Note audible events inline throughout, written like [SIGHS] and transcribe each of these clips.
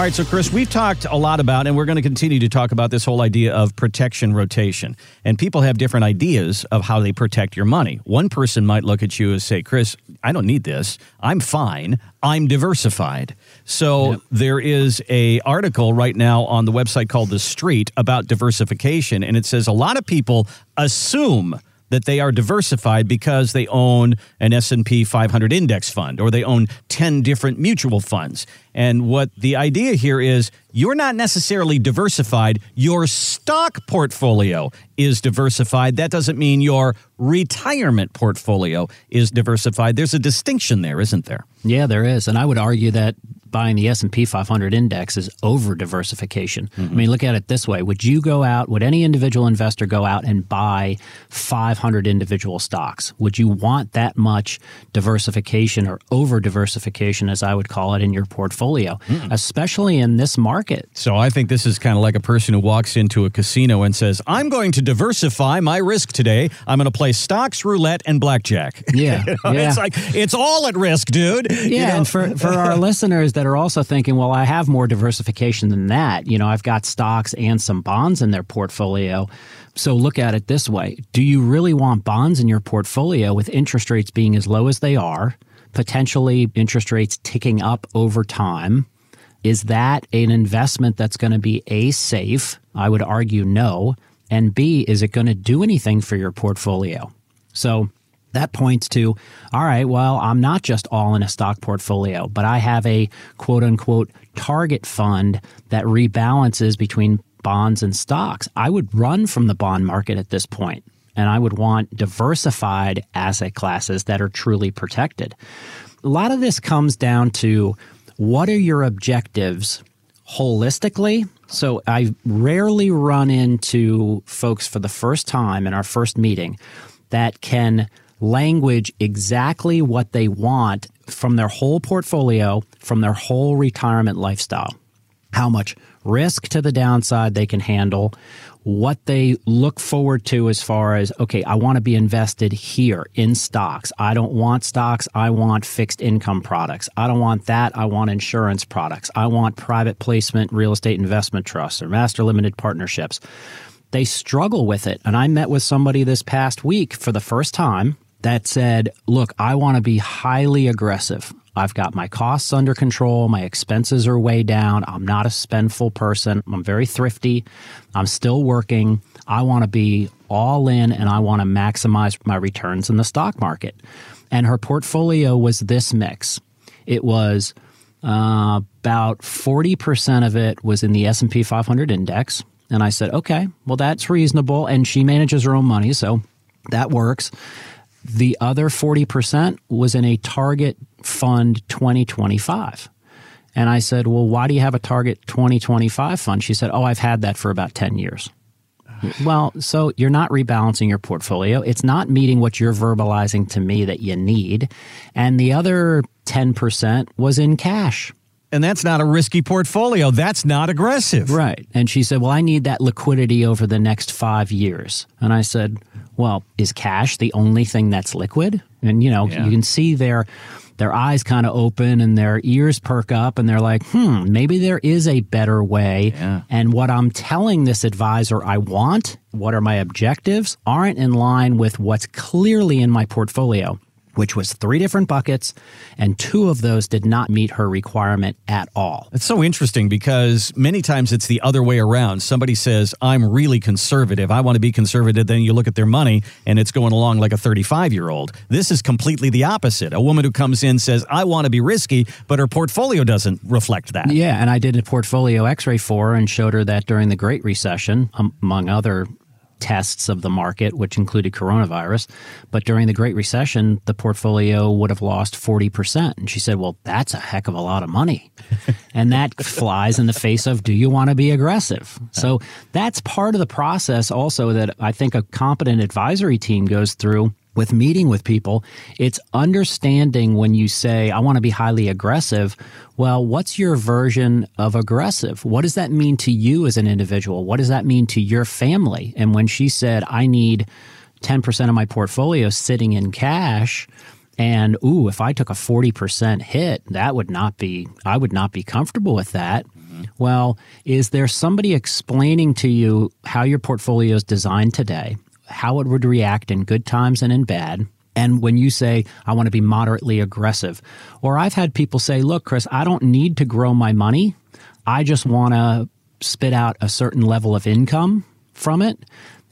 All right, so Chris, we've talked a lot about, and we're going to continue to talk about this whole idea of protection rotation. And people have different ideas of how they protect your money. One person might look at you and say, Chris, I don't need this. I'm fine. I'm diversified. So yep. there is a article right now on the website called The Street about diversification, and it says a lot of people assume that they are diversified because they own an S&P 500 index fund or they own 10 different mutual funds. And what the idea here is you're not necessarily diversified. Your stock portfolio is diversified. That doesn't mean your retirement portfolio is diversified. There's a distinction there, isn't there? Yeah, there is. And I would argue that buying the S&P 500 index is over diversification. Mm-hmm. I mean, look at it this way. Would you go out, would any individual investor go out and buy 500 individual stocks? Would you want that much diversification or over diversification, as I would call it, in your portfolio, mm-hmm. especially in this market? So I think this is kind of like a person who walks into a casino and says, I'm going to diversify my risk today. I'm going to play stocks, roulette, and blackjack. [LAUGHS] Yeah. you know, yeah. It's like, it's all at risk, dude. Yeah. You know? And for, for our [LAUGHS] listeners, that are also thinking, well, I have more diversification than that. You know, I've got stocks and some bonds in their portfolio. So look at it this way Do you really want bonds in your portfolio with interest rates being as low as they are, potentially interest rates ticking up over time? Is that an investment that's going to be A, safe? I would argue no. And B, is it going to do anything for your portfolio? So that points to, all right, well, I'm not just all in a stock portfolio, but I have a quote unquote target fund that rebalances between bonds and stocks. I would run from the bond market at this point, and I would want diversified asset classes that are truly protected. A lot of this comes down to what are your objectives holistically? So I rarely run into folks for the first time in our first meeting that can language exactly what they want from their whole portfolio, from their whole retirement lifestyle. How much risk to the downside they can handle, what they look forward to as far as, okay, I want to be invested here in stocks. I don't want stocks. I want fixed income products. I don't want that. I want insurance products. I want private placement real estate investment trusts or master limited partnerships. They struggle with it. And I met with somebody this past week for the first time that said, look, I want to be highly aggressive. I've got my costs under control. My expenses are way down. I'm not a spendful person. I'm very thrifty. I'm still working. I want to be all in and I want to maximize my returns in the stock market. And her portfolio was this mix. It was uh, about 40% of it was in the S&P 500 index. And I said, okay, well, that's reasonable. And she manages her own money, so that works. The other 40% was in a target fund 2025. And I said, Well, why do you have a target 2025 fund? She said, Oh, I've had that for about 10 years. [SIGHS] well, so you're not rebalancing your portfolio. It's not meeting what you're verbalizing to me that you need. And the other 10% was in cash. And that's not a risky portfolio. That's not aggressive. Right. And she said, Well, I need that liquidity over the next five years. And I said, Well, is cash the only thing that's liquid? And, you know, yeah. you can see their their eyes kind of open and their ears perk up and they're like, hmm, maybe there is a better way. Yeah. And what I'm telling this advisor I want, what are my objectives, aren't in line with what's clearly in my portfolio which was three different buckets, and two of those did not meet her requirement at all. It's so interesting because many times it's the other way around. Somebody says, I'm really conservative. I want to be conservative. Then you look at their money and it's going along like a 35 year old. This is completely the opposite. A woman who comes in says, I want to be risky, but her portfolio doesn't reflect that. Yeah. And I did a portfolio x ray for her and showed her that during the Great Recession, among other tests of the market, which included coronavirus. But during the Great Recession, the portfolio would have lost 40%. And she said, Well, that's a heck of a lot of money. [LAUGHS] and that flies in the face of do you want to be aggressive? So that's part of the process also that I think a competent advisory team goes through with meeting with people, it's understanding when you say, I want to be highly aggressive. Well, what's your version of aggressive? What does that mean to you as an individual? What does that mean to your family? And when she said, I need 10% of my portfolio sitting in cash, and ooh, if I took a 40% hit, that would not be, I would not be comfortable with that. Mm-hmm. Well, is there somebody explaining to you how your portfolio is designed today? How it would react in good times and in bad. And when you say, I want to be moderately aggressive, or I've had people say, look, Chris, I don't need to grow my money. I just want to spit out a certain level of income from it.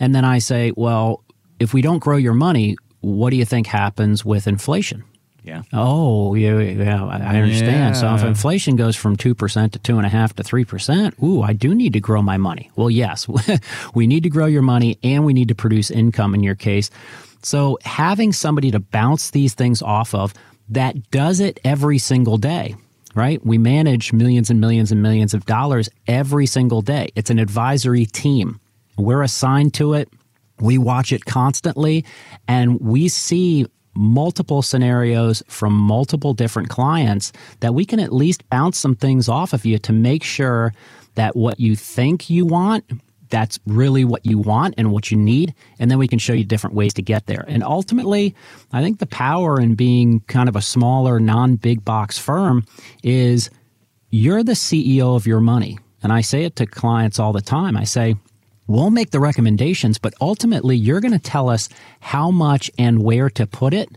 And then I say, well, if we don't grow your money, what do you think happens with inflation? Yeah. Oh, yeah, yeah. I understand. Yeah. So if inflation goes from two percent to two and a half to three percent, ooh, I do need to grow my money. Well, yes, [LAUGHS] we need to grow your money, and we need to produce income in your case. So having somebody to bounce these things off of that does it every single day, right? We manage millions and millions and millions of dollars every single day. It's an advisory team. We're assigned to it. We watch it constantly and we see multiple scenarios from multiple different clients that we can at least bounce some things off of you to make sure that what you think you want that's really what you want and what you need and then we can show you different ways to get there. And ultimately i think the power in being kind of a smaller non-big box firm is you're the ceo of your money. And i say it to clients all the time. I say We'll make the recommendations, but ultimately you're going to tell us how much and where to put it.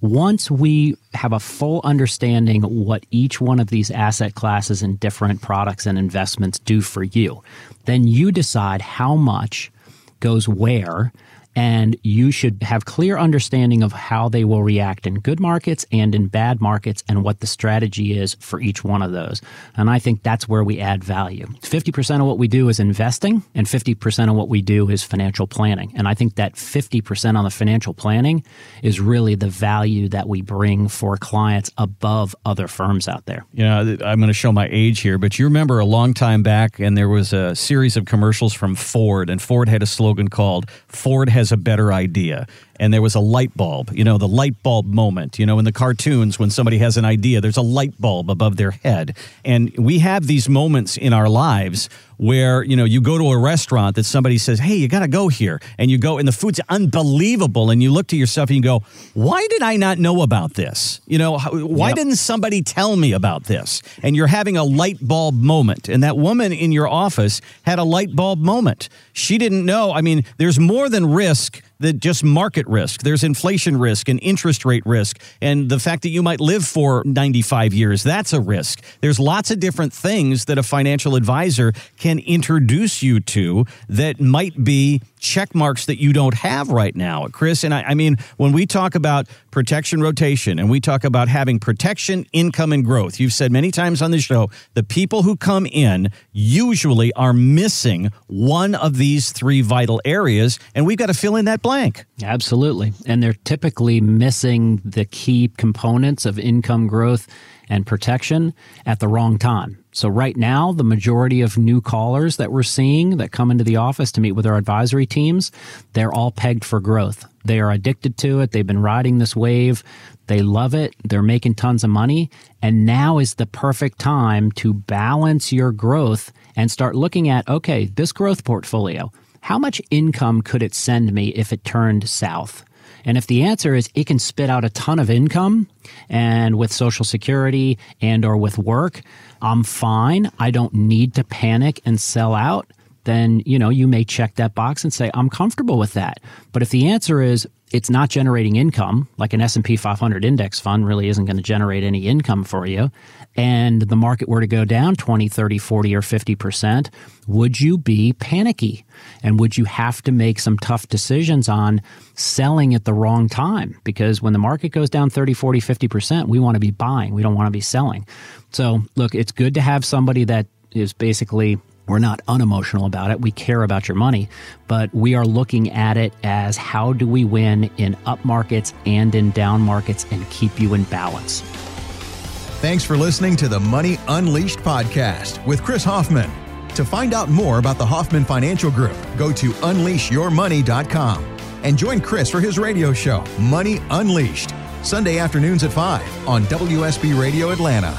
Once we have a full understanding what each one of these asset classes and different products and investments do for you, then you decide how much goes where and you should have clear understanding of how they will react in good markets and in bad markets and what the strategy is for each one of those. And I think that's where we add value. 50% of what we do is investing and 50% of what we do is financial planning. And I think that 50% on the financial planning is really the value that we bring for clients above other firms out there. Yeah, I'm going to show my age here, but you remember a long time back and there was a series of commercials from Ford and Ford had a slogan called Ford has a better idea and there was a light bulb, you know, the light bulb moment. You know, in the cartoons, when somebody has an idea, there's a light bulb above their head. And we have these moments in our lives where, you know, you go to a restaurant that somebody says, hey, you got to go here. And you go, and the food's unbelievable. And you look to yourself and you go, why did I not know about this? You know, why yep. didn't somebody tell me about this? And you're having a light bulb moment. And that woman in your office had a light bulb moment. She didn't know. I mean, there's more than risk that just market risk. There's inflation risk and interest rate risk. And the fact that you might live for 95 years, that's a risk. There's lots of different things that a financial advisor can introduce you to that might be check marks that you don't have right now, Chris. And I, I, mean, when we talk about protection rotation and we talk about having protection, income, and growth, you've said many times on the show the people who come in usually are missing one of these three vital areas, and we've got to fill in that blank. Absolutely. And they're typically missing the key components of income growth and protection at the wrong time. So, right now, the majority of new callers that we're seeing that come into the office to meet with our advisory teams, they're all pegged for growth. They are addicted to it. They've been riding this wave. They love it. They're making tons of money. And now is the perfect time to balance your growth and start looking at okay, this growth portfolio, how much income could it send me if it turned south? And if the answer is it can spit out a ton of income and with social security and or with work, I'm fine. I don't need to panic and sell out. Then, you know, you may check that box and say, I'm comfortable with that. But if the answer is it's not generating income, like an S&P 500 index fund really isn't going to generate any income for you, and the market were to go down 20, 30, 40 or 50%, would you be panicky? And would you have to make some tough decisions on selling at the wrong time? Because when the market goes down 30, 40, 50%, we want to be buying. We don't want to be selling. So, look, it's good to have somebody that is basically we're not unemotional about it. We care about your money, but we are looking at it as how do we win in up markets and in down markets and keep you in balance. Thanks for listening to the Money Unleashed podcast with Chris Hoffman. To find out more about the Hoffman Financial Group, go to unleashyourmoney.com. And join Chris for his radio show, Money Unleashed, Sunday afternoons at 5 on WSB Radio Atlanta.